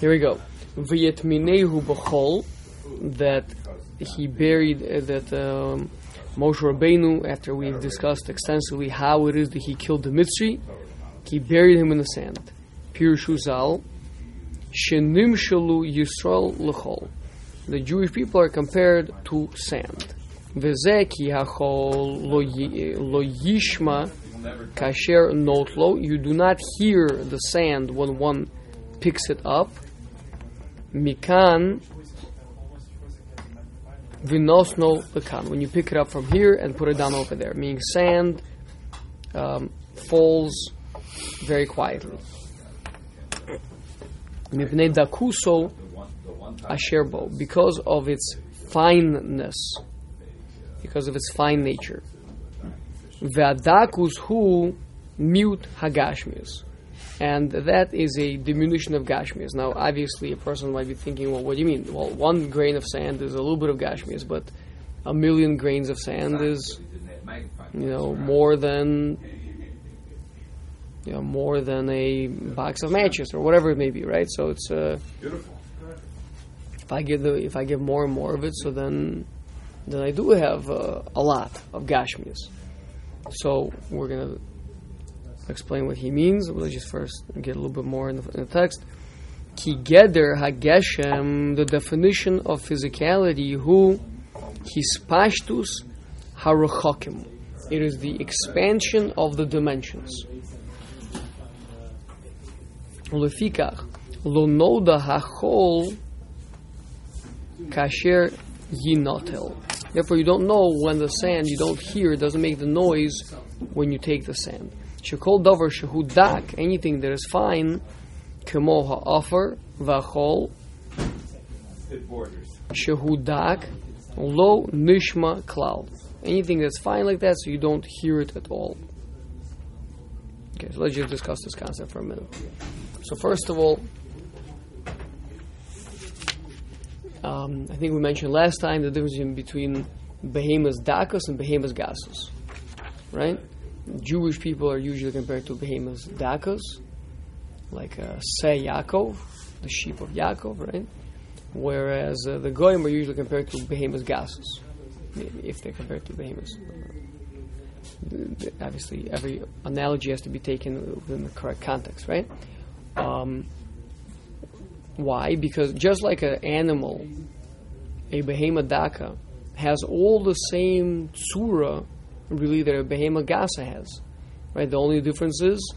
Here we go. V'yetminehu b'chol, that he buried, uh, that um, Moshe Rabbeinu, after we've discussed extensively how it is that he killed the Mitzri, he buried him in the sand. Pirushu Zal, Shenim Shalu Yisrael L'chol. The Jewish people are compared to sand. V'zeh hachol lo yishma kasher notlo. You do not hear the sand when one picks it up. Mikan vinosno lekan. When you pick it up from here and put it down over there, meaning sand um, falls very quietly. Mipnei dakuso asherbo, because of its fineness, because of its fine nature. Vadakus hu mute hagashmius. And that is a diminution of gashmias. Now, obviously, a person might be thinking, well, what do you mean? Well, one grain of sand is a little bit of gashmias, but a million grains of sand is, you know, more than, you know, more than a box of matches or whatever it may be, right? So it's, uh, if I give the, if I give more and more of it, so then, then I do have uh, a lot of gashmias. So we're gonna explain what he means. Let's just first get a little bit more in the, in the text. Ki geder hageshem, the definition of physicality, who hispashtus haruchokim. It is the expansion of the dimensions. Lefikach, lo noda hachol kasher yinotel. Therefore, you don't know when the sand, you don't hear, it doesn't make the noise when you take the sand. Shekol davar shehu dak, anything that is fine, kemo ha'afar v'achol shehu dak lo nishma klal. Anything that's fine like that, so you don't hear it at all. Okay, so let's just discuss this concept for a minute. So first of all, um, I think we mentioned last time the difference between behemoths dakos and behemoths gasos, right? Jewish people are usually compared to behemoths dakos, like uh, Yaakov, the sheep of Yaakov, right? Whereas uh, the goyim are usually compared to behemoths gasos, if they're compared to behemoths. Obviously, every analogy has to be taken within the correct context, right? Um, why? Because just like an animal, a behemoth daka has all the same surah, really, that a behemoth gasa has. Right? The only difference is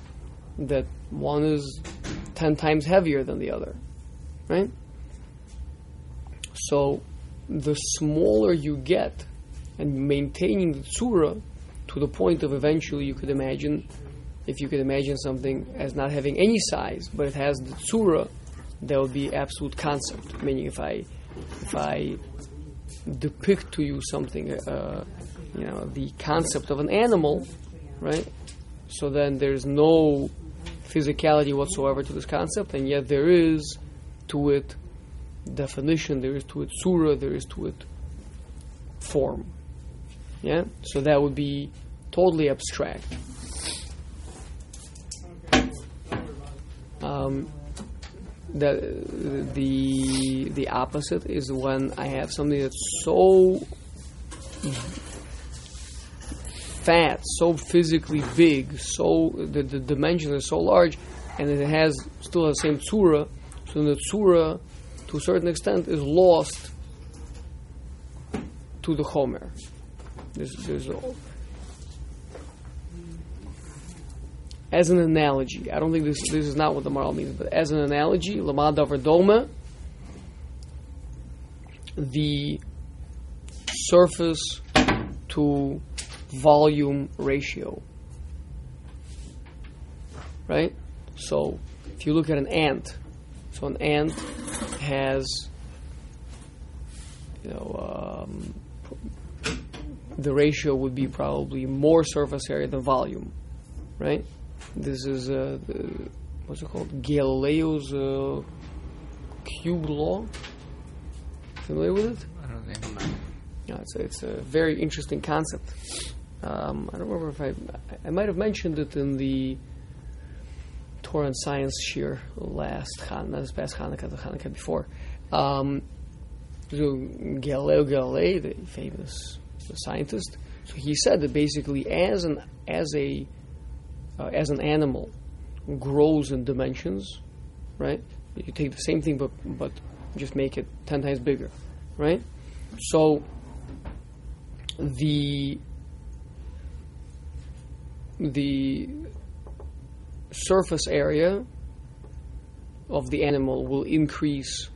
that one is ten times heavier than the other. Right? So, the smaller you get, and maintaining the surah to the point of eventually you could imagine, if you could imagine something as not having any size, but it has the surah that would be absolute concept. Meaning, if I if I depict to you something, uh, you know, the concept of an animal, right? So then there's no physicality whatsoever to this concept, and yet there is to it definition, there is to it surah, there is to it form. Yeah, so that would be totally abstract. Um, the the the opposite is when I have something that's so fat, so physically big, so the, the dimensions are so large, and it has still the same tsura. So the tsura, to a certain extent, is lost to the there's a, uh, as an analogy, I don't think this this is not what the Maharal means, but as an analogy, lamad doma, the surface to volume ratio, right? So, if you look at an ant, so an ant has, you know, um, the ratio would be probably more surface area than volume, right? This is uh, the, what's it called? Galileo's uh, cube law. Familiar with it? I don't think. Yeah, it's it's a very interesting concept. Um, I don't remember if I I might have mentioned it in the Torah and Science shir last Hanukkah, this past Hanukkah, the Hanukkah before. Um, so Galileo Galilei, the famous scientist, so he said that basically, as an as a uh, as an animal grows in dimensions, right? You take the same thing, but but just make it ten times bigger, right? So the the surface area of the animal will increase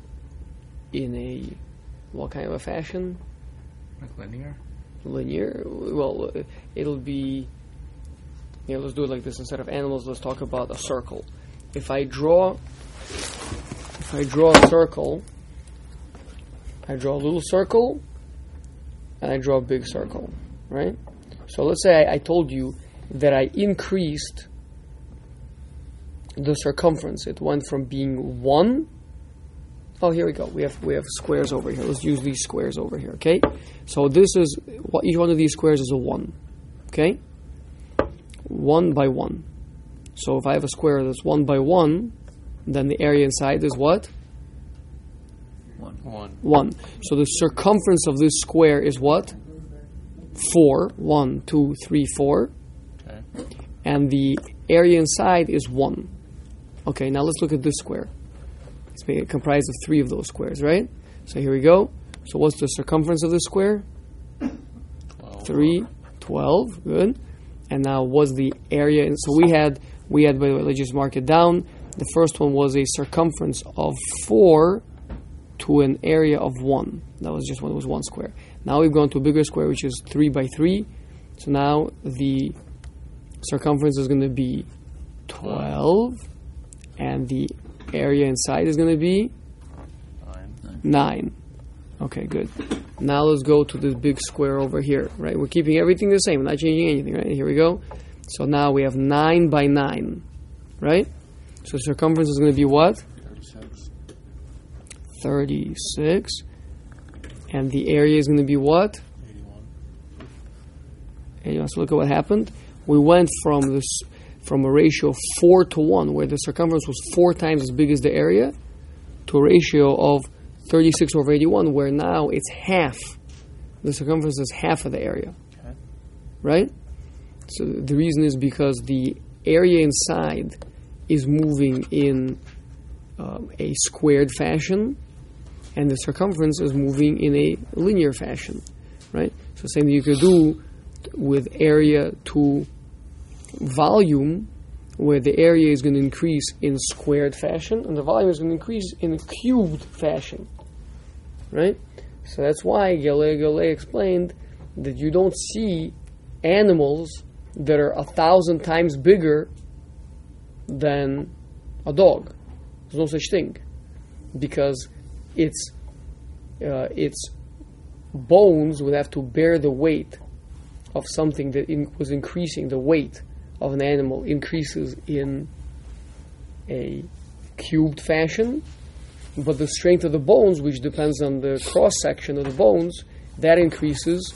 in a what kind of a fashion? Like linear? Linear. Well, uh, it'll be. Yeah, let's do it like this. Instead of animals, let's talk about a circle. If I draw, if I draw a circle, I draw a little circle, and I draw a big circle, right? So let's say I, I told you that I increased the circumference. It went from being one. Oh, here we go. We have we have squares over here. Let's use these squares over here. Okay. So this is what each one of these squares is a one. Okay. One by one. So if I have a square that's one by one, then the area inside is what? One. One. One. So the circumference of this square is what? Four. One, two, three, four. And the area inside is one. Okay, now let's look at this square. It's made, comprised of three of those squares, right? So here we go. So what's the circumference of this square? Three, twelve. Good. And now what's the area? And so we had we had by the way, let's just mark it down. The first one was a circumference of four to an area of one. That was just when it was one square. Now we've gone to a bigger square, which is three by three. So now the circumference is going to be twelve, and the area inside is going to be Nine. Okay, good. Now let's go to this big square over here, right? We're keeping everything the same, not changing anything, right? Here we go. So now we have nine by nine, right? So circumference is going to be what? Thirty-six. 36. And the area is going to be what? Eighty-one. And let's look at what happened. We went from this from a ratio of four to one, where the circumference was four times as big as the area, to a ratio of 36 over 81, where now it's half. The circumference is half of the area, Okay. right? So the reason is because the area inside is moving in um, a squared fashion, and the circumference is moving in a linear fashion, right? So same thing you could do with area to volume, where the area is going to increase in squared fashion, and the volume is going to increase in a cubed fashion, right? So that's why Galileo Galilei explained that you don't see animals that are a thousand times bigger than a dog. There's no such thing because its uh, its bones would have to bear the weight of something that in, was increasing. The weight of an animal increases in a cubed fashion, but the strength of the bones, which depends on the cross section of the bones, that increases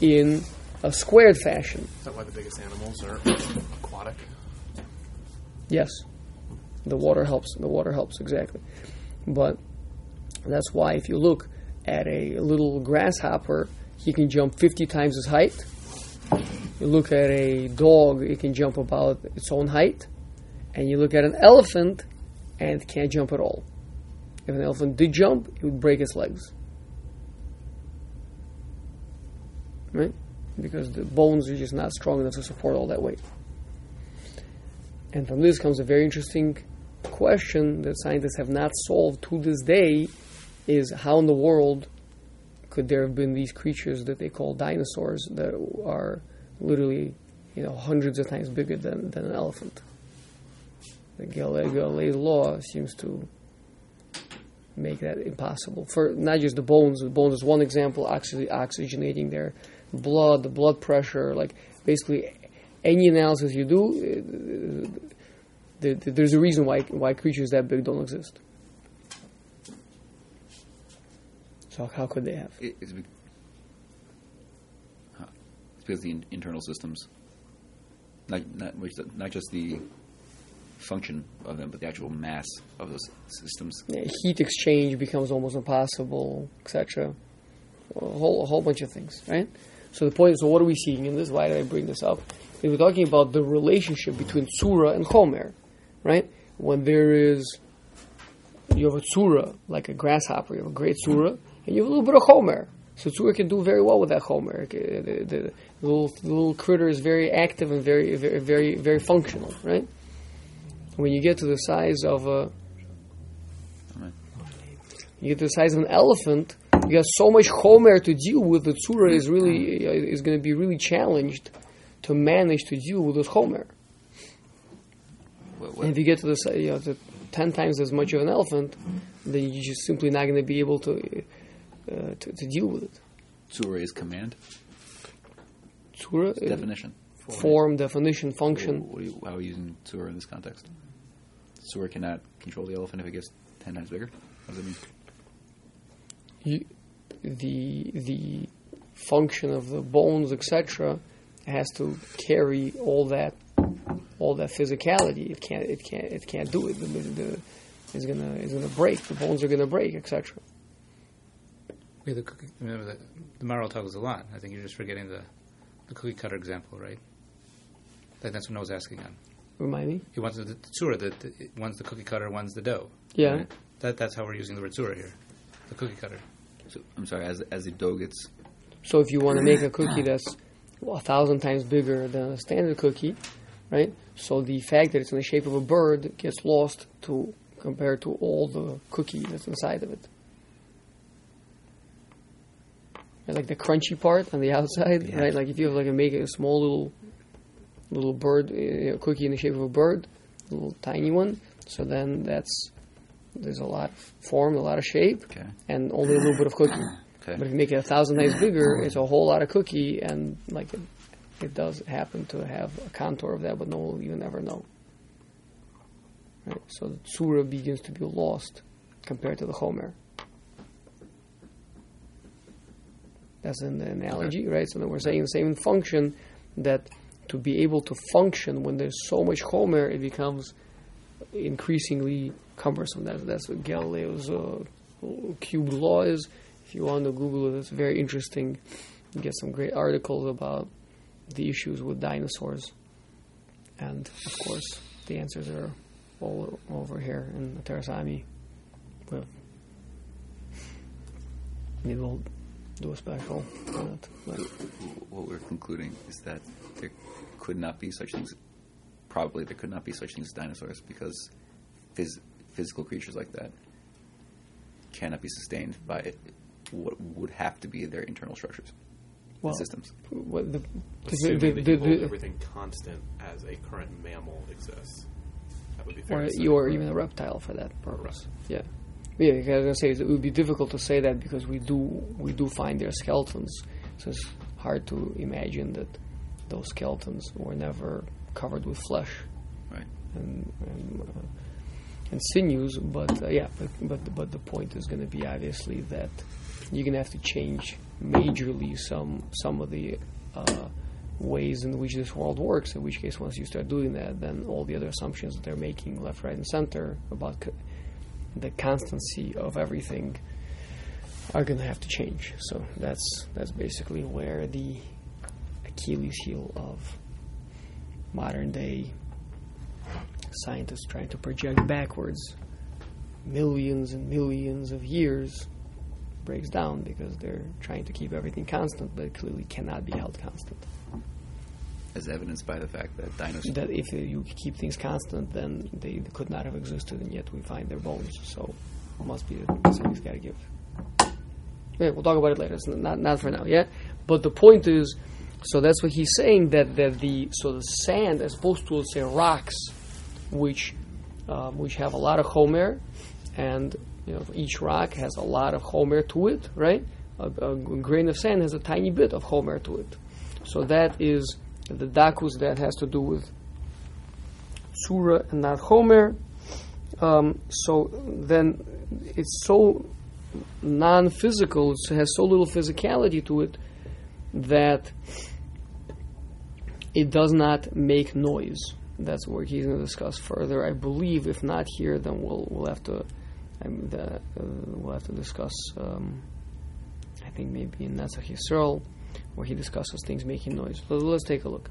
in a squared fashion. Is that why the biggest animals are aquatic? Yes, the water helps. The water helps exactly, but that's why if you look at a little grasshopper, he can jump 50 times his height. You look at a dog, it can jump about its own height, and you look at an elephant, and it can't jump at all. If an elephant did jump, it would break its legs, right? Because the bones are just not strong enough to support all that weight. And from this comes a very interesting question that scientists have not solved to this day is how in the world could there have been these creatures that they call dinosaurs that are literally, you know, hundreds of times bigger than, than an elephant? The Galileo law seems to make that impossible. For not just the bones, the bones is one example, oxy- oxygenating their blood, the blood pressure, like basically any analysis you do, uh, the, the, there's a reason why why creatures that big don't exist. So how could they have It's, be- huh. it's because the in- internal systems, not not not just the function of them, but the actual mass of those systems. Yeah, heat exchange becomes almost impossible, etc. A whole, a whole bunch of things, right? So the point is, so what are we seeing in this? Why did I bring this up? We're talking about the relationship between tsura and chomer, right? When there is, you have a tsura, like a grasshopper, you have a great tsura, and you have a little bit of chomer. So tsura can do very well with that chomer. The, the, the little, the little critter is very active and very, very, very, very functional, right? When you get to the size of a, you get to the size of an elephant, you have so much homer to deal with. The tsura is really is going to be really challenged to manage to deal with this chomer. What, And if you get to the si- you know, the ten times as much of an elephant, then you're just simply not going to be able to, uh, to to deal with it. tsura is command Tsura, uh, definition. form, definition, function. What are you, how are you using tsura in this context? Tsura cannot control the elephant if it gets ten times bigger. What does that mean? You, the the function of the bones, etc., has to carry all that all that physicality. It can't it can't it can't do it. The, the, it's gonna it's gonna break. The bones are gonna break, etc. Yeah, the cookie, I mean, the, the Maharal talks a lot. I think you're just forgetting the, the cookie cutter example, right? That, that's what I was asking on. Remind me. He wants the, the tsura, the, the, one's the cookie cutter, one's the dough. Yeah. Right? That, that's how we're using the word tsura here. The cookie cutter. So I'm sorry. As as the dough gets So if you want to make a cookie that's well, a thousand times bigger than a standard cookie, right? So the fact that it's in the shape of a bird gets lost to compared to all the cookie that's inside of it. And like the crunchy part on the outside, Yeah. right? Like if you have like a make a small little little bird uh, cookie in the shape of a bird, a little tiny one. So then that's there's a lot of form, a lot of shape, okay. and only a little bit of cookie. Okay. But if you make it a thousand times bigger, it's a whole lot of cookie, and like it, it does happen to have a contour of that, but no one will even ever know. Right? So the tsura begins to be lost compared to the chomer. That's an analogy, right? So then we're saying the same function that to be able to function when there's so much chomer, it becomes increasingly cumbersome. That's, that's what Galileo's uh, cube law is. If you want to Google it, it's very interesting. You get some great articles about the issues with dinosaurs. And of course, the answers are all over here in the Terasami. With maybe we'll do a special on it. But what we're concluding is that there could not be such things. Probably there could not be such things as dinosaurs because phys- physical creatures like that cannot be sustained by what would have to be their internal structures well, and systems. what the, the, Assuming the, that the, you hold the, everything constant as a current mammal exists. That would be fair or, to say. or even a reptile for that purpose. Yeah, yeah. Because I was gonna say it would be difficult to say that because we do we do find their skeletons, so it's hard to imagine that those skeletons were never covered with flesh Right. and and, uh, and sinews. But uh, yeah, but, but but the point is going to be obviously that you're going to have to change majorly some some of the uh, ways in which this world works. In which case, once you start doing that, then all the other assumptions that they're making left, right, and center about co- the constancy of everything are going to have to change. So that's that's basically where the Achilles heel of modern day scientists trying to project backwards millions and millions of years breaks down because they're trying to keep everything constant, but clearly cannot be held constant. As evidenced by the fact that dinosaurs. That if you keep things constant, then they could not have existed, and yet we find their bones. So it must be that something's got to give. Yeah, we'll talk about it later. It's not not for now. Yeah, but the point is, so that's what he's saying that that the so the sand, as opposed to let's say rocks, which um, which have a lot of homer, and you know each rock has a lot of homer to it, right? A, a grain of sand has a tiny bit of homer to it. So that is the dakus that has to do with surah and not homer. Um, so then it's so non-physical, it has so little physicality to it that it does not make noise. that's where he's going to discuss further. I believe, if not here, then we'll we'll have to um, the, uh, we'll have to discuss. Um, I think maybe in Netzach Yisrael, where he discusses things making noise. Let's take a look.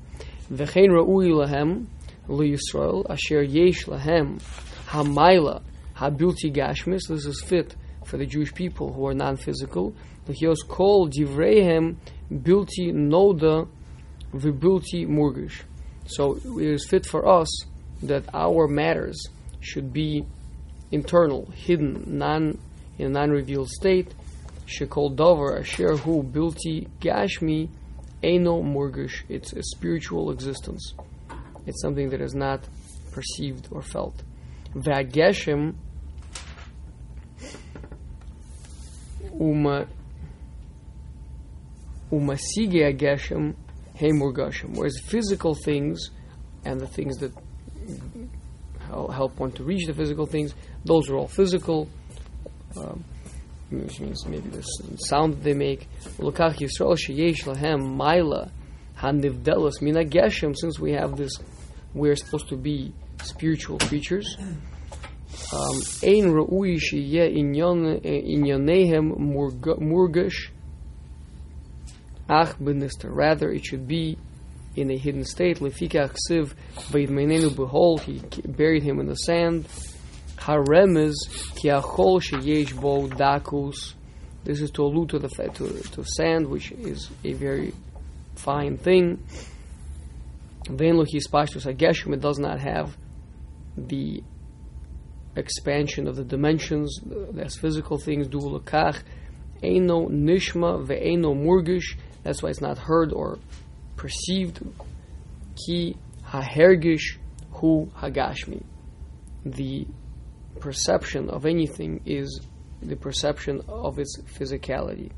V'chein ra'ui lahem Yisrael asher yesh lahem hamayla habilti gashmis. This is fit for the Jewish people who are non-physical. He L'chios kol divreihem bilti noda v'bilti murgish. So it is fit for us that our matters should be internal, hidden, non in a non-revealed state. Shekol davar asher hu bilti gashmi eno murgish. It's a spiritual existence. It's something that is not perceived or felt. Vageshem uma umasige ageshem Hemurgashim. Whereas physical things and the things that help one to reach the physical things, those are all physical. Um, which means maybe the sound they make. Yisrael lahem hanivdelos mina. Since we have this, we're supposed to be spiritual creatures. Um, ein Ach. Rather, it should be in a hidden state. Behold, he buried him in the sand. Haremez kiachol sheyesh bo dakus. This is to allude to the to, to sand, which is a very fine thing. Then lochis pashtus ageshim. It does not have the expansion of the dimensions as physical things do. Lekach eino nishma ve'eno murgish that's why it's not heard or perceived. Ki hahergish hu hagashmi. The perception of anything is the perception of its physicality.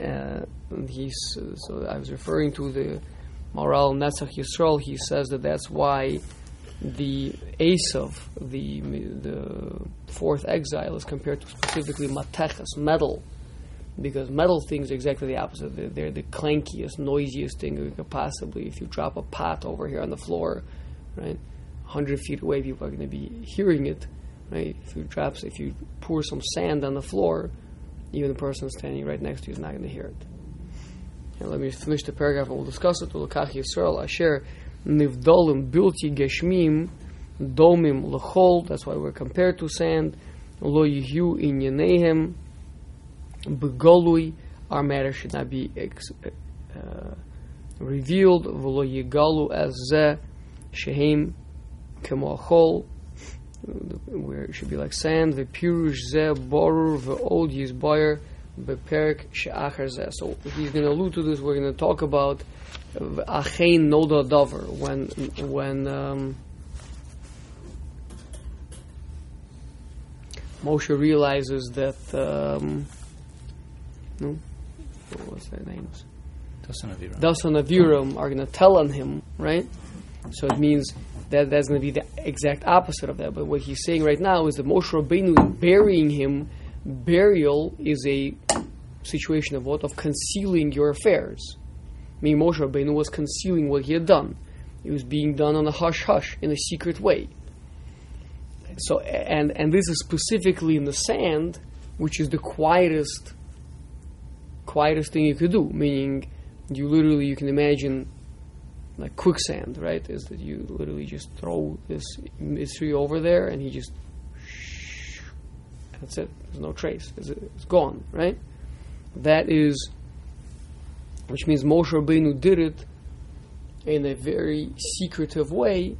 Uh, he's, so I was referring to the Maharal Netzach Yisrael. He says that that's why the Esav, the the fourth exile, is compared to specifically Mateches, metal, because metal things are exactly the opposite. They're, they're, the clankiest, noisiest thing you could possibly. If you drop a pot over here on the floor, right, hundred feet away, people are going to be hearing it, right? If you drop, if you pour some sand on the floor, even the person standing right next to you is not going to hear it. And let me finish the paragraph and we'll discuss it. Ulakach Yisrael Asher nivdolim bilti geshmim domim lechol. That's why we're compared to sand. Lo yihyu inyanehem begolui. Our matter should not be ex- uh, revealed. V'lo yigalu as ze shehem kemoachol. Where it should be like sand. The V'pirush ze borur v'od yizboyer beperk she'achar ze. So he's going to allude to this. We're going to talk about Achein Noda Dover, when when um, Moshe realizes that um, no, what's their names? Aviram. Dasan Aviram are going to tell on him, right? So it means that that's going to be the exact opposite of that. But what he's saying right now is that Moshe Rabbeinu burying him. Burial is a situation of what of concealing your affairs meaning Moshe Rabbeinu was concealing what he had done. It was being done on a hush hush, in a secret way. So, and, and this is specifically in the sand, which is the quietest, quietest thing you could do. Meaning, you literally, you can imagine like quicksand, right? Is that you literally just throw this Mitzri over there and he just, that's it. There's no trace. It's, gone, right? That is which means Moshe Rabbeinu did it in a very secretive way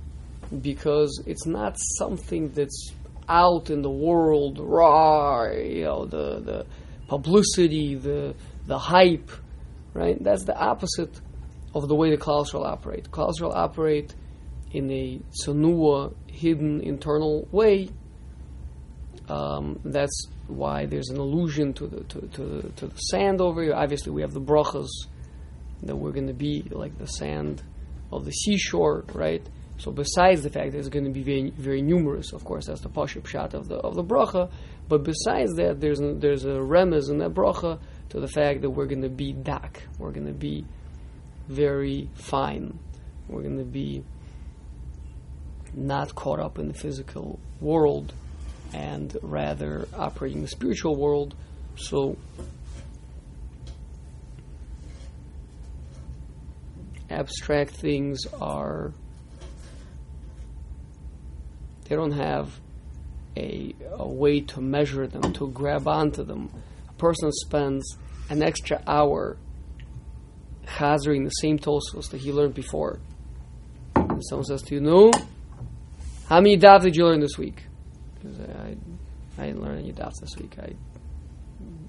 because it's not something that's out in the world, raw, you know, the, the publicity, the, the hype, right? That's the opposite of the way the Klal Yisrael operate. Klal Yisrael operate in a tsunua, hidden, internal way. Um, that's why there's an allusion to the to, to, the, to the sand over here. Obviously, we have the brachas that we're going to be like the sand of the seashore, right? So besides the fact that it's going to be very, very numerous, of course, that's the pashut shot of the of the bracha. But besides that, there's a, there's a remez in that bracha to the fact that we're going to be dak, we're going to be very fine. We're going to be not caught up in the physical world and rather operating the spiritual world. So, abstract things are, they don't have a, a way to measure them, to grab onto them. Person spends an extra hour chazering the same Tosfos that he learned before. And someone says to you, No, how many daf did you learn this week? Because I, I didn't learn any daf this week. I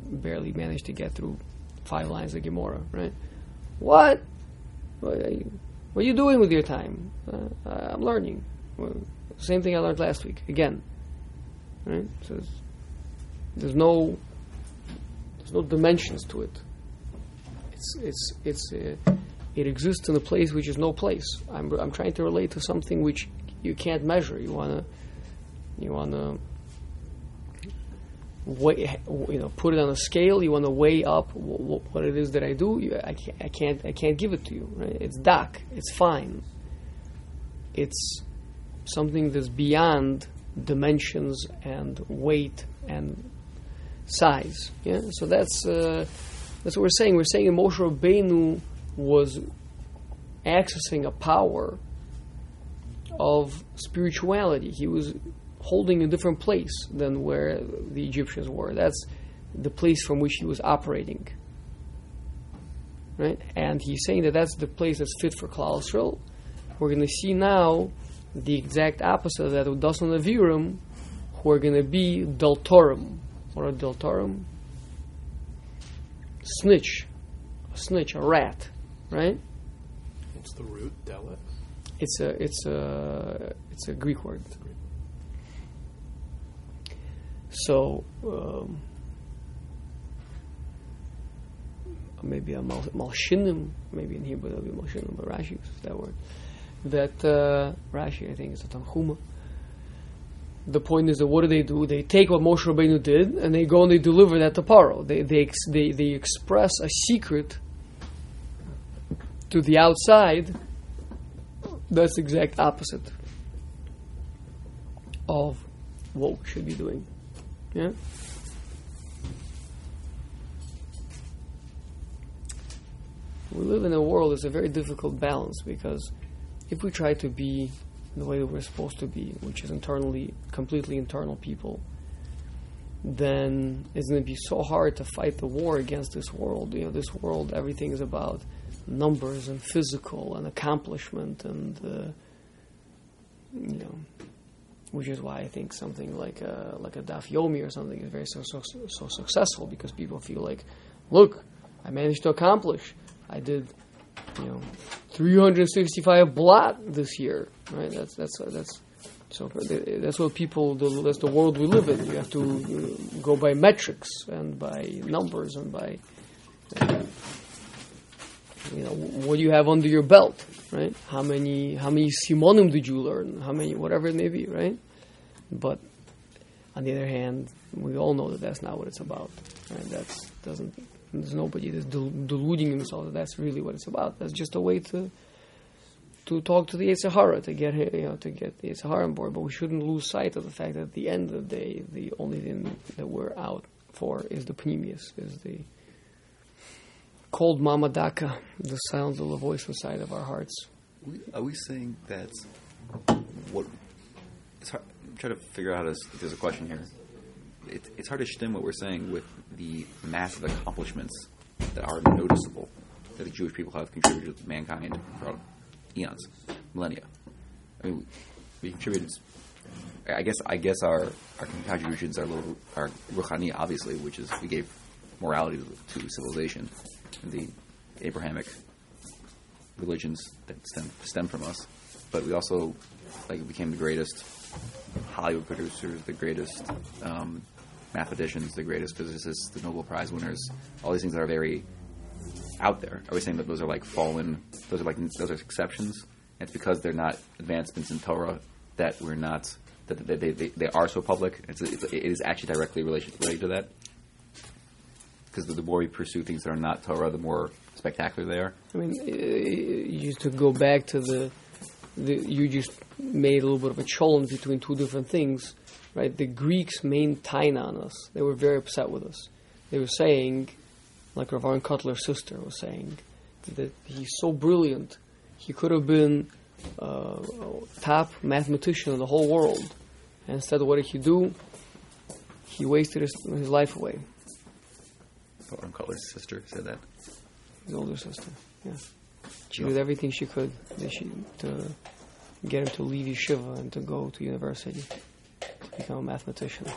barely managed to get through five lines of Gemara, right? What? What are you, what are you doing with your time? Uh, I'm learning. Well, same thing I learned last week, again. Right? So there's no there's no dimensions to it. It's it's it's uh, it exists in a place which is no place. I'm I'm trying to relate to something which you can't measure. You wanna you wanna weigh, you know put it on a scale. You wanna weigh up w- what it is that I do. You, I can't I can't I can't give it to you. Right? It's dark. It's fine. It's something that's beyond dimensions and weight and size. Yeah, so that's uh, that's what we're saying. We're saying Moshe Rabbeinu was accessing a power of spirituality. He was holding a different place than where the Egyptians were. That's the place from which he was operating. Right? And he's saying that that's the place that's fit for Yisrael. We're going to see now the exact opposite of that Dasan Aviram, who are going to be Deltorum. What are Deltorum? Snitch. A snitch, a rat. Right? What's the root? Delit? It's a it's a it's a Greek word. So um, maybe a mal- malshinim, maybe in Hebrew that'll be malshinim, but Rashi uses that word. That uh, Rashi, I think, is a tanchuma. The point is that what do they do? They take what Moshe Rabbeinu did and they go and they deliver that to Paro. They they they, they express a secret to the outside that's the exact opposite of what we should be doing. Yeah? We live in a world that's a very difficult balance because if we try to be the way we're supposed to be, which is internally, completely internal people, then it's going to be so hard to fight the war against this world. You know, this world, everything is about numbers and physical and accomplishment and uh, you know, which is why I think something like a like a Daf Yomi or something is very so, so so successful because people feel like, look, I managed to accomplish. I did, you know, 365 blot this year. Right? That's that's that's. So that's what people. That's the world we live in. You have to go by metrics and by numbers and by uh, you know what you have under your belt, right? How many how many simonim did you learn? How many whatever it may be, right? But on the other hand, we all know that that's not what it's about, right? That's doesn't. There's nobody that's del- deluding himself that that's really what it's about. That's just a way to to talk to the Sahara to get you know to get the Sahara on board. But we shouldn't lose sight of the fact that at the end of the day, the only thing that we're out for is the pneumius, is the kol demama daka, the sounds of the voice inside of our hearts. Are we saying that what? It's hard. I'm trying to figure out. If there's a question here. It, it's hard to stem what we're saying with the massive accomplishments that are noticeable that the Jewish people have contributed to mankind throughout eons, millennia. I mean, we contributed. I guess. I guess our our contributions are are ruchani, obviously, which is we gave morality to, to civilization, the Abrahamic religions that stem stem from us. But we also like became the greatest Hollywood producers, the greatest um, mathematicians, the greatest physicists, the Nobel Prize winners. All these things that are very out there. Are we saying that those are like fallen? Those are like those are exceptions. It's because they're not advancements in Torah that we're not that they, they, they, are so public. It's, it's, it is actually directly related related to that. because the, the more we pursue things that are not Torah, the more spectacular they are. I mean, uh, you to go back to the, the you just made a little bit of a challenge between two different things, right? The Greeks made taina on us. They were very upset with us. They were saying, like Rav Kotler's sister was saying, that he's so brilliant, he could have been uh, top mathematician in the whole world. And instead, what did he do? He wasted his, his life away. Aaron Kotler's sister said that. His older sister, yeah. She did everything she could that she, to get him to leave yeshiva and to go to university to become a mathematician.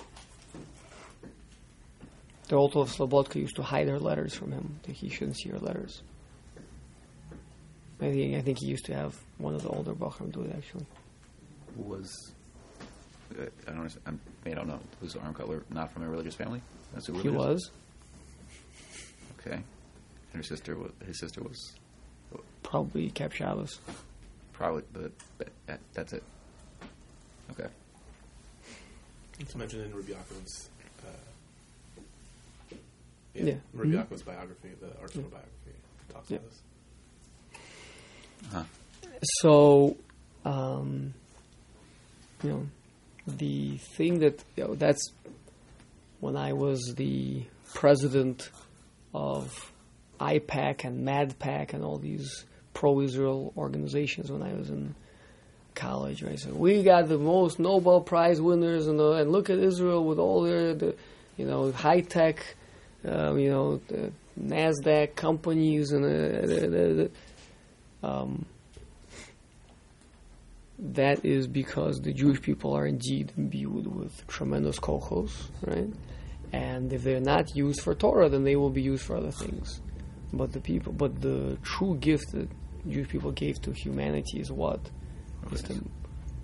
The Alter of Slobodka used to hide her letters from him, that he shouldn't see her letters. I think, I think he used to have one of the older Bachram do it actually. Was? Uh, I don't. I'm, I don't know. Was Aharon Kotler not from a religious family? That's who He is? was Okay. And her sister was. His sister was probably Cap Shabbos. probably. But that, that, that's it. Okay. It's mentioned in Rabbi Yaakov's, uh, Yeah. yeah, Rabbi Mhm. Biography, the Archibald biography, talks Yeah. about this. Huh. So, um, you know, the thing that you know, that's when I was the president of AIPAC and MADPAC and all these pro-Israel organizations when I was in college. Right, so we got the most Nobel Prize winners, and, uh, and look at Israel with all their, the, you know, high tech, uh, you know, the Nasdaq companies and the, the, the, um, that is because the Jewish people are indeed imbued with tremendous kolchos, right? And if they're not used for Torah, then they will be used for other things. But the people, but the true gift that Jewish people gave to humanity is what? Is the,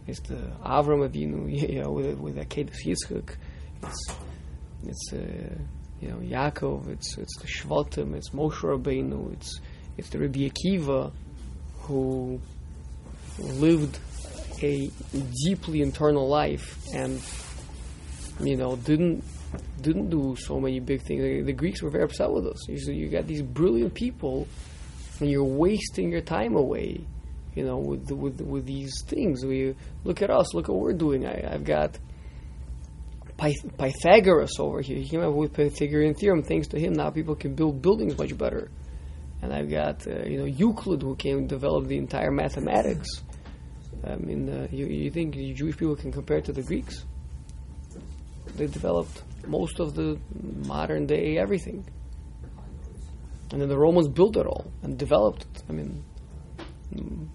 is the Avram Avinu, know, with with Akedah Yitzchak. It's it's uh, you know Yaakov. It's it's the Shvatim. It's Moshe Rabbeinu. It's it's the Rabbi Akiva, who lived a deeply internal life and you know didn't didn't do so many big things. The, the Greeks were very upset with us. You, you got these brilliant people, and you're wasting your time away. You know, with with with these things. We look at us. Look what we're doing. I, I've got Pyth- Pythagoras over here. He came up with Pythagorean theorem. Thanks to him, now people can build buildings much better. And I've got uh, you know Euclid, who came and developed the entire mathematics. I mean, uh, you, you think Jewish people can compare to the Greeks? They developed most of the modern day everything. And then the Romans built it all and developed it. I mean, mm,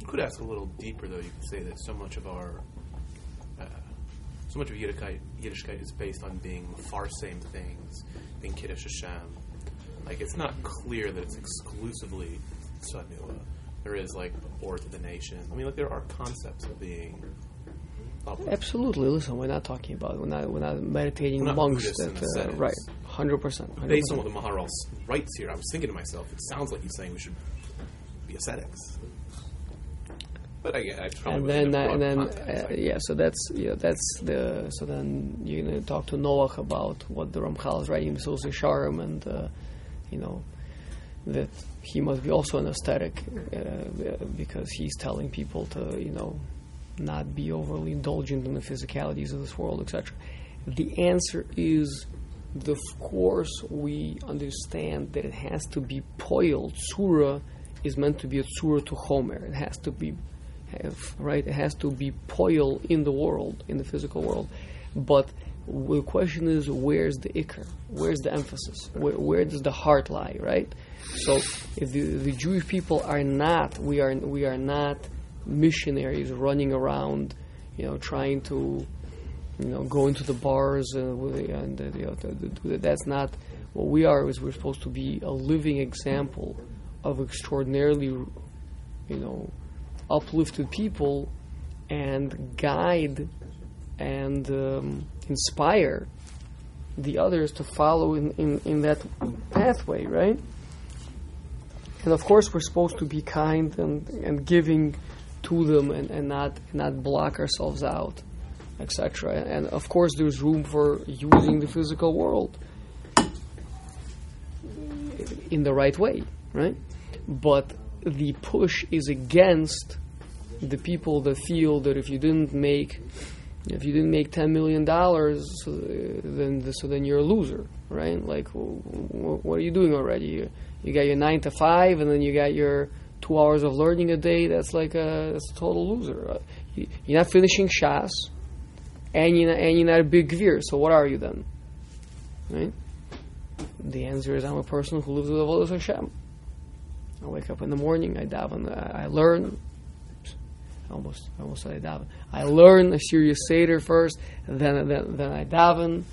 You could ask a little deeper, though. You could say that so much of our, so much of Yiddishkeit, Yiddishkeit is based on being far same things, being Kiddush Hashem. Like, it's not clear that it's exclusively Tzadnua. There is, like, or to the nation. I mean, like, there are concepts of being absolutely. Listen, we're not talking about we're not we're not meditating We're not monks Buddhists in a uh, right, hundred percent. Based on what the Maharal writes here, I was thinking to myself, it sounds like he's saying we should be ascetics. But I, I and then uh, and then uh, yeah, so that's yeah, that's the so then you're gonna talk to Noach about what the Ramchal is writing in Sos Sharm and uh, you know that he must be also an ascetic uh, because he's telling people to you know not be overly indulgent in the physicalities of this world, etc. The answer is. Of course, we understand that it has to be poil. Tsura is meant to be a tsura to Homer. It has to be have, right? It has to be poil in the world, in the physical world. But the question is, where's the ikr? Where's the emphasis? Where, where does the heart lie, right? So, if the, the Jewish people are not, we are, we are not missionaries running around, you know, trying to, you know, go into the bars uh, and uh, you know, th- th- th- that's not what we are. Is we're supposed to be a living example of extraordinarily, you know, uplifted people and guide and um, inspire the others to follow in, in, in that pathway, right? And of course, we're supposed to be kind and, and giving to them and, and not not block ourselves out, etc. And of course, there's room for using the physical world. in the right way, right? But the push is against the people that feel that if you didn't make if you didn't make ten million dollars, uh, then so then you're a loser, right? Like, w- w- what are you doing already? You, you got your nine to five, and then you got your two hours of learning a day. That's like a that's a total loser. Uh, you, you're not finishing shas, and you're not, and you're not a big gvir. So what are you then? Right? The answer is I'm a person who lives with Avodah Hashem. I wake up in the morning, I daven, I, I learn. Almost, almost said I daven. I learn a serious seder first, then, then, then I daven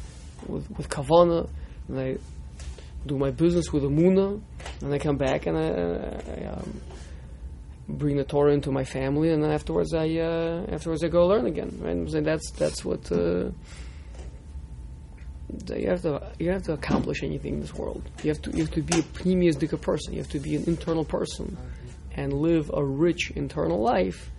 with with kavana, and I do my business with amuna, and I come back and I, I um, bring the Torah into my family, and then afterwards I uh, afterwards I go learn again. Right? And that's that's what. Uh, you have to you have to accomplish anything in this world. You have to you have to be a pneumius dika person. You have to be an internal person and live a rich internal life.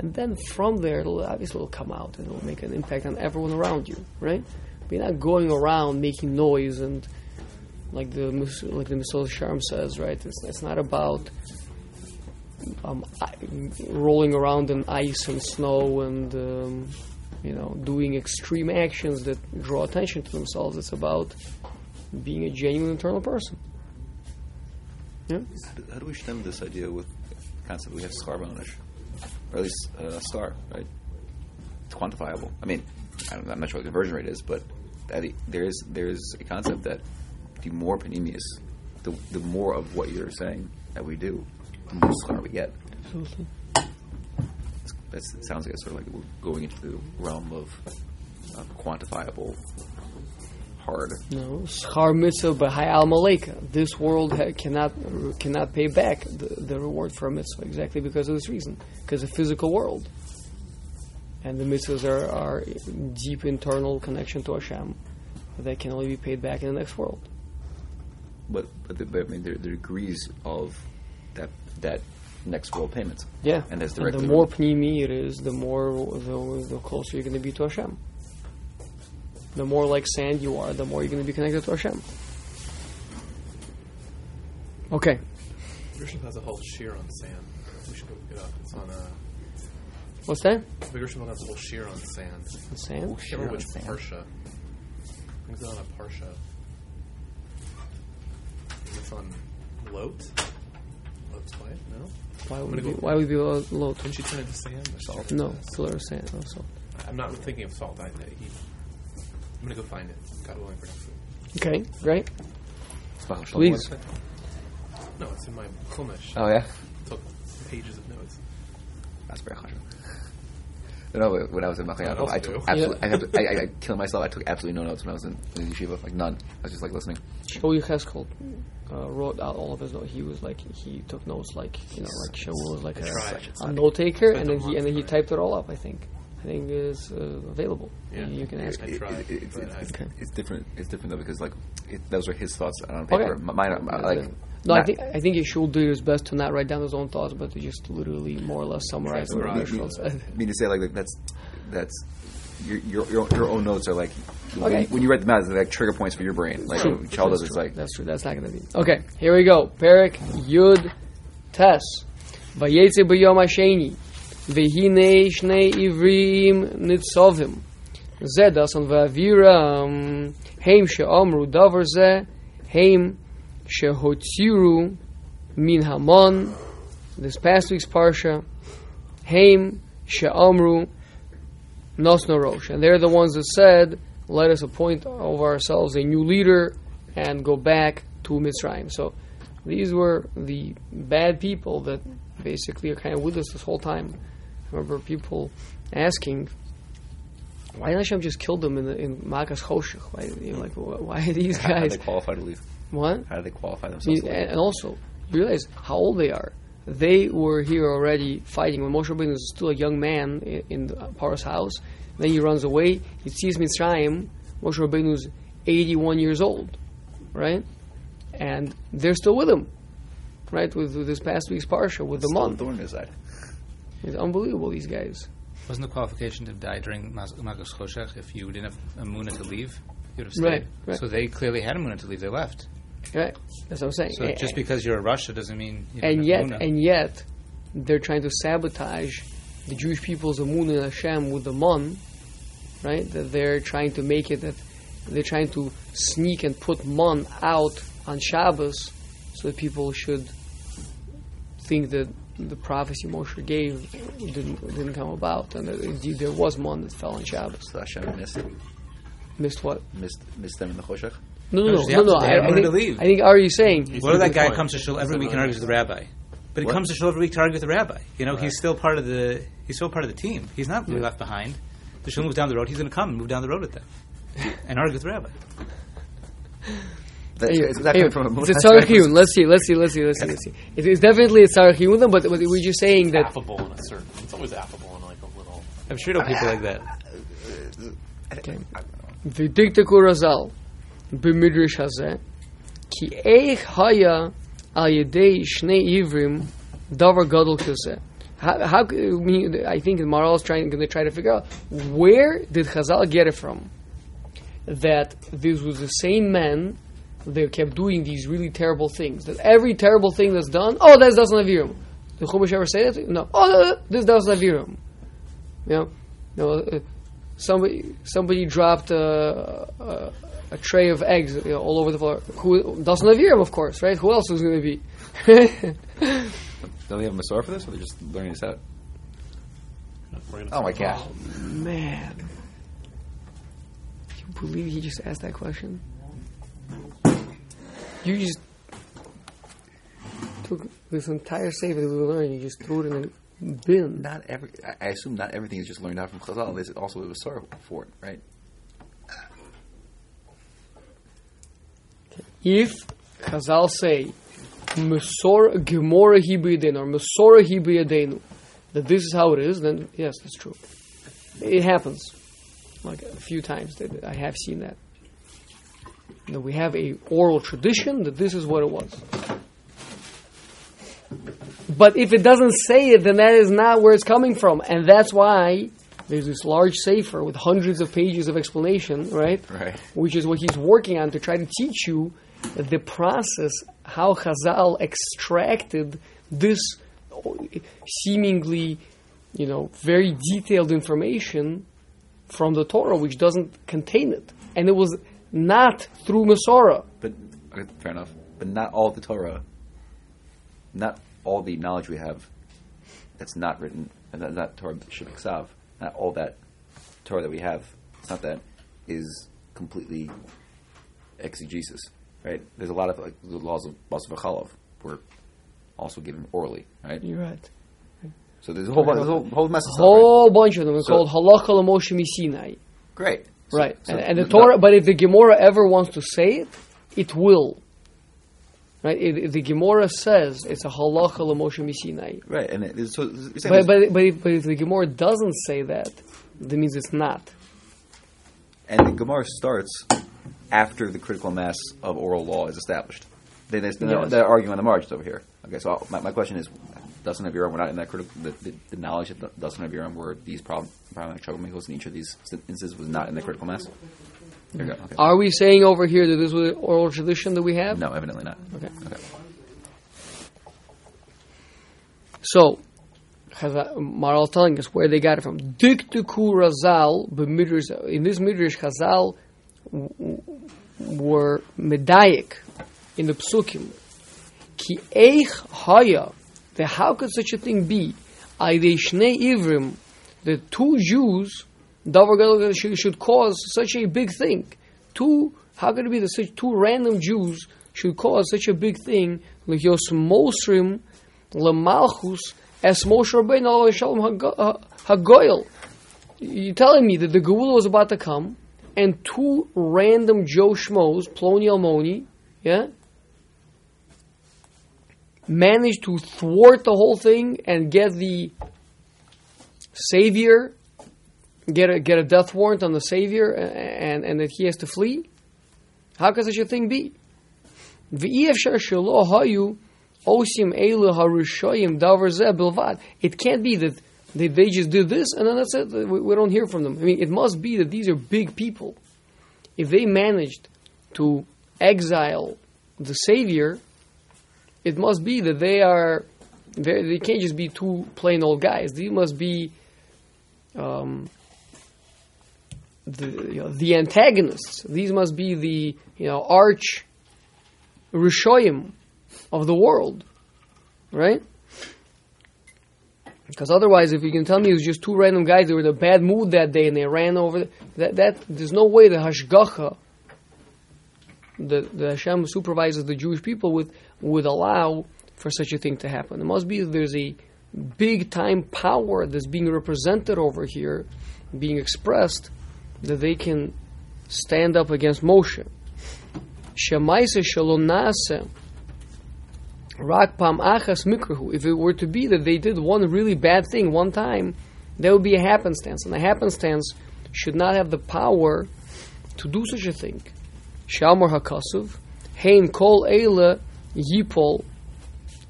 And then from there, it'll obviously it'll come out and it'll make an impact on everyone around you, right? But you're not going around making noise and like the like the Mesilas Yesharim says, right? It's it's not about um, rolling around in ice and snow and um, you know doing extreme actions that draw attention to themselves. It's about being a genuine internal person. Yeah. How do, we stem this idea with concept we have schar v'onesh, or at least uh, a star, right? It's quantifiable. I mean, I don't, I'm not sure what the conversion rate is, but that there is there is a concept that the more panemius, the the more of what you're saying that we do, the more star we get. Absolutely. That's, it sounds like it's sort of like we're going into the realm of uh, quantifiable, hard. No, schar mitzvah b'hai alma leka. This world ha- cannot cannot pay back the, the reward for a mitzvah exactly because of this reason, because of physical world. And the mitzvahs are, are deep internal connection to Hashem that can only be paid back in the next world. But but, the, but I mean, there, there are degrees of that that next world payments. Yeah, And that's the directly more pnimi it is, the more the, the closer you're going to be to Hashem. The more like sand you are, the more you're going to be connected to Hashem. Okay, Gershom has a whole shiur on sand. We should go look it up. It's on a. what's that? Gershom has a whole shiur on sand. Sand. I Shear remember on which sand. parsha. I think it's on a parsha. Is this on Lot? Lot's quiet? No. Why would be, go- why would we be low? low Didn't she turn into sand or salt? no, pillar of sand. No, salt. I'm not thinking of salt. I, he, I'm gonna go find it. God willing for next week. Okay, great. Please. Please. No, it's in my Chumash. Oh yeah. took pages of notes. That's very hard. No, when I was in What Machaneh, else I to took do? absolutely, I, had to, I, I, I killed myself. I took absolutely no notes when I was in, in yeshiva, like none. I was just like listening. Shaul Yecheskel uh, wrote out all of his notes. He was like he took notes like you know like Shaul was like I a, tried. a note taker, and then he and then he typed it all up. I think. I think it's uh, available. Yeah. You can ask. I It- tried, it- it's, it's, it's, Okay. it's different. It's different though because like it, those are his thoughts on Okay. paper. M- Mine, are- like no, I think I think Shaul did his best to not write down his own thoughts, but to just literally more or less summarize what Right. Shaul said. I mean to say like that- that's that's your your your, your own notes are like Okay. when, when you write them out, they're like trigger points for your brain. Like True. when child does, That's it's like that's true. That's not going to be okay. Here we go. Perek Yud Tes Vayetze b'Yom Hasheni Vehine Shnei Ivrim Nitzovim Zedas on Vaviram Heim she'omru davar ze. Heim shehotziru Min Hamon. This past week's parsha. Heim she'omru Nosno Rosh. And they're the ones that said let us appoint over ourselves a new leader and go back to Mitzrayim. So these were the bad people that basically are kind of with us this whole time. I remember people asking, why didn't Hashem just kill them in the, in Makas Choshech? Why, you know, like, why are these guys? how do they qualify to leave? What? How do they qualify You- themselves? to and, also, realize how old they are. They were here already fighting when Moshe Rabbeinu was still a young man in, in the Paro's house. Then he runs away. He sees Mitzrayim. Moshe Rabbeinu is 81 years old, right? And they're still with him, right? With, with this past week's parsha, with the Still month. thorn in his side. It's unbelievable. These guys. Wasn't the qualification to die during Mas- Makkos Choshech if you didn't have a Muna to leave? You'd have stayed. Right, right. So they clearly had a Muna to leave. They left. Right? That's what I'm saying. So A- just because you're a Russia doesn't mean you and yet, Emunah. and yet, they're trying to sabotage the Jewish people's Amun and Hashem with the Mon, right? That they're trying to make it that they're trying to sneak and put Mon out on Shabbos so that people should think that the prophecy Moshe gave didn't didn't come about, and that indeed there was one that fell on Shabbos. So Hashem missed, Missed what? missed, missed them in the Choshech. No, no, No, no, it's no. no. I, They I think, to leave. I think are you saying What if that guy point. comes to shul every week and argues with the rabbi? But he What? comes to shul every week to argue with the rabbi. You know, he's still part of the he's still part of the team. He's not really left behind. The shul moves down the road. He's going to come and move down the road with them and argue with the rabbi. That, anyway, it's anyway, from a it's a tzarich iyun. Let's see, let's see, let's see, let's see, let's see. It, it's definitely a Sarah tzarich iyun, but, but we're just saying it's that affable in a certain. It's always affable in like a little. I'm sure there are people like that. V'dikta kurazal b'midrash hazeh ki eich haya al yedei shnei ivrim davar gadol kuzeh. How, how I think Maharal is trying going to try to figure out where did Chazal get it from that this was the same man they kept doing these really terrible things. That every terrible thing that's done, oh, that's Dasan v'Aviram. Did Chumash ever say that? No. Oh, uh, this Dasan v'Aviram. You know, you know uh, somebody somebody dropped a, a, a tray of eggs you know, all over the floor. Who Dasan v'Aviram, of course, right? Who else is going to be? Don't they have a Masorah for this, or they're just learning this out? Oh my gosh. Oh, man, you believe he just asked that question? You just took this entire sefer that we learned, you just threw it in a bin. Not every. I- assume not everything is just learned out from Chazal. There's also a Masorah for it, right? If Chazal say Mesor Gemora or Mesora that this is how it is, then yes, that's true. It happens, like a few times that I have seen that. That we have a oral tradition that this is what it was. But if it doesn't say it, then that is not where it's coming from, and that's why there's this large sefer with hundreds of pages of explanation, right? Right. which is what he's working on to try to teach you the process how Chazal extracted this seemingly, you know, very detailed information from the Torah, which doesn't contain it, and it was not through Masorah. But fair enough. But not all the Torah, not all the knowledge we have that's not written, and that, not Torah Shabbat not all that Torah that we have, it's not that, is completely exegesis, right? There's a lot of like the laws of Basar V'Chalov were also given orally, right? You're right. So there's a whole, there's a whole, whole mess of stuff. Whole bunch of them are So- called Halacha L'Moshe Misinai. Great. Right, so and, and the Torah. But if the Gemara ever wants to say it, it will. Right, if, if the Gemara says it's a halacha l'moshe misinai. Right, and it so But but but if, but if the Gemara doesn't say that, that means it's not. And the Gemara starts after the critical mass of oral law is established. They, they, they're, Yes. arguing on the margins over here. Okay, so my, my question is, doesn't have we're not in that critical, the, the, the knowledge that doesn't have were these problem, problematic troublemakers in each of these instances was not in the critical mass? There you go. Okay. Are we saying over here that this was an oral tradition that we have? no, evidently not. Okay. Okay. So, Maharal telling us where they got it from. Diktuku Razal b'midrash. In this midrash, Chazal were medayik in the psukim. Ki eich haya. The how could such a thing be? Aydei shnei ivrim. The two Jews, davar should, cause such a big thing. Two. How could it be that such two random Jews should cause such a big thing? Mosrim lemalchus es Moshe Rabbeinu hagoyel. You're telling me that the Geula was about to come, and two random Joe Schmoes, Ploni Almoni, yeah, managed to thwart the whole thing and get the savior, get a get a death warrant on the savior, and and that he has to flee. How can such a thing be? It can't be that they, they just did this and then that's it. We, we don't hear from them. I mean, it must be that these are big people. If they managed to exile the savior, it must be that they are they, can't just be two plain old guys. They must be um, the you know, the antagonists. These must be the you know arch rishoyim of the world, right? Because otherwise, if you can tell me it was just two random guys that were in a bad mood that day and they ran over, that that there's no way the hashgacha, the the Hashem supervises the Jewish people with would allow for such a thing to happen. It must be that there's a big time power that's being represented over here, being expressed, that they can stand up against Moshe. Shemaise shalom nase rak achas mikrahu. If it were to be that they did one really bad thing one time, there would be a happenstance, and a happenstance should not have the power to do such a thing. Shalmar hakasuv, hein kol eila yipol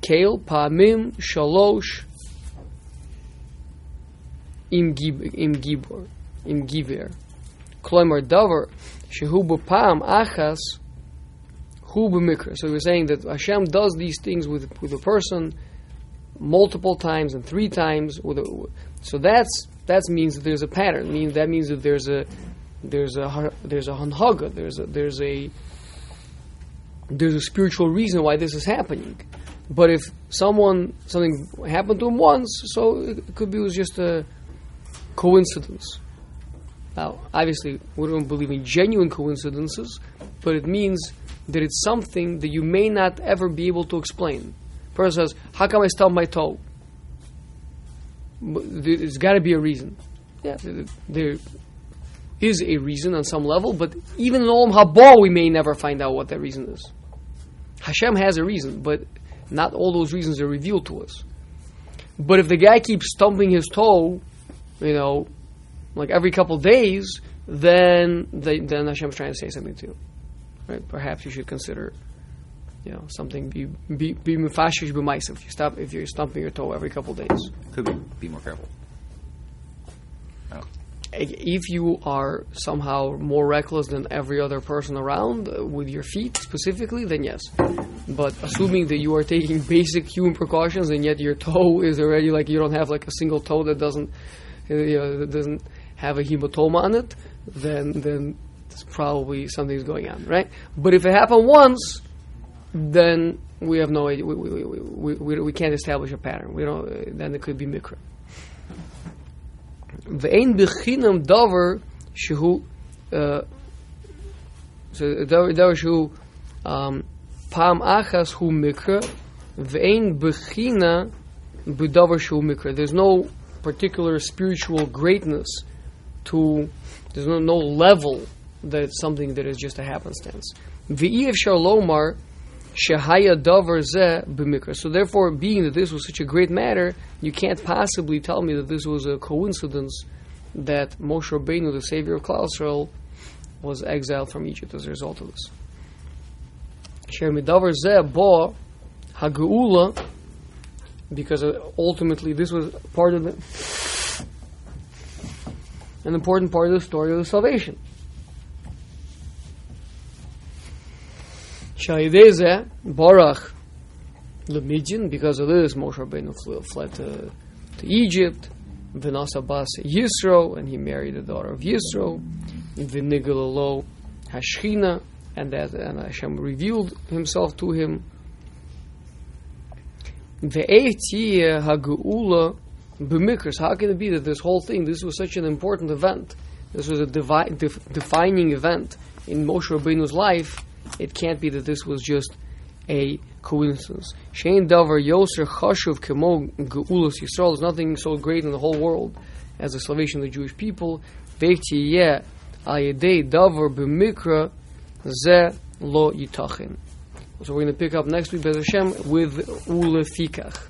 Kale Pamim Shalosh Im Gib Im Gibor Im Giver. Kloimer Davar Shehu Pam Achas Hu B'Mikra. So we're saying that Hashem does these things with with a person multiple times and three times with a, so that's that means that there's a pattern. Means that means that there's a there's a there's a hanhaga. There's a there's a there's a spiritual reason why this is happening. But if someone something happened to him once, so it could be it was just a coincidence. Now, obviously, we don't believe in genuine coincidences, but it means that it's something that you may not ever be able to explain. Person says, "How come I stubbed my toe?" There's got to be a reason. Yeah, there is a reason on some level, but even in Olam Haba, we may never find out what that reason is. Hashem has a reason, but not all those reasons are revealed to us. But if the guy keeps stumping his toe, you know, like every couple days, then the, then Hashem's trying to say something to you. Right? Perhaps you should consider, you know, something be be be mufashish b'maisav. If you stop if you're stumping your toe every couple days. Could be be more careful. If you are somehow more reckless than every other person around uh, with your feet specifically, then yes. But assuming that you are taking basic human precautions and yet your toe is already like you don't have like a single toe that doesn't uh, you know, that doesn't have a hematoma on it, then then it's probably something's going on, right? But if it happened once, then we have no idea. We, we, we, we, we can't establish a pattern. We don't. Uh, then it could be mikra. Ve'ein bechinam davar shehu. uh, So davar davar shehu um, achas hu mikra. Ve'ein bechina b'davar shehu mikra. There's no particular spiritual greatness to. There's no, no level that it's something that is just a happenstance. V'iev shalomar shehaya zeh b'mikra. So therefore, being that this was such a great matter, you can't possibly tell me that this was a coincidence that Moshe Rabbeinu, the savior of Klal Yisrael, was exiled from Egypt as a result of this. Sher midavar zeh bo hageula, because uh, ultimately this was part of the an important part of the story of the salvation. Shaydeze Barach l'Midyan, because of this, Moshe Rabbeinu flew, fled to, to Egypt. Vinasa Bas Yisro, and he married the daughter of Yisro. Vinigalalo Hashchina, and that and Hashem revealed himself to him. Ve'etia Hageula B'mikras. How can it be that this whole thing, this was such an important event, this was a def- defining event in Moshe Rabbeinu's life, it can't be that this was just a coincidence. Shein davar yoser chashuv kemo geulas Yisrael. There's nothing so great in the whole world as the salvation of the Jewish people. Ve'tiyeh ayedei davar b'mikra ze lo yitachin. So we're going to pick up next week, Bez Hashem, with ulefikach.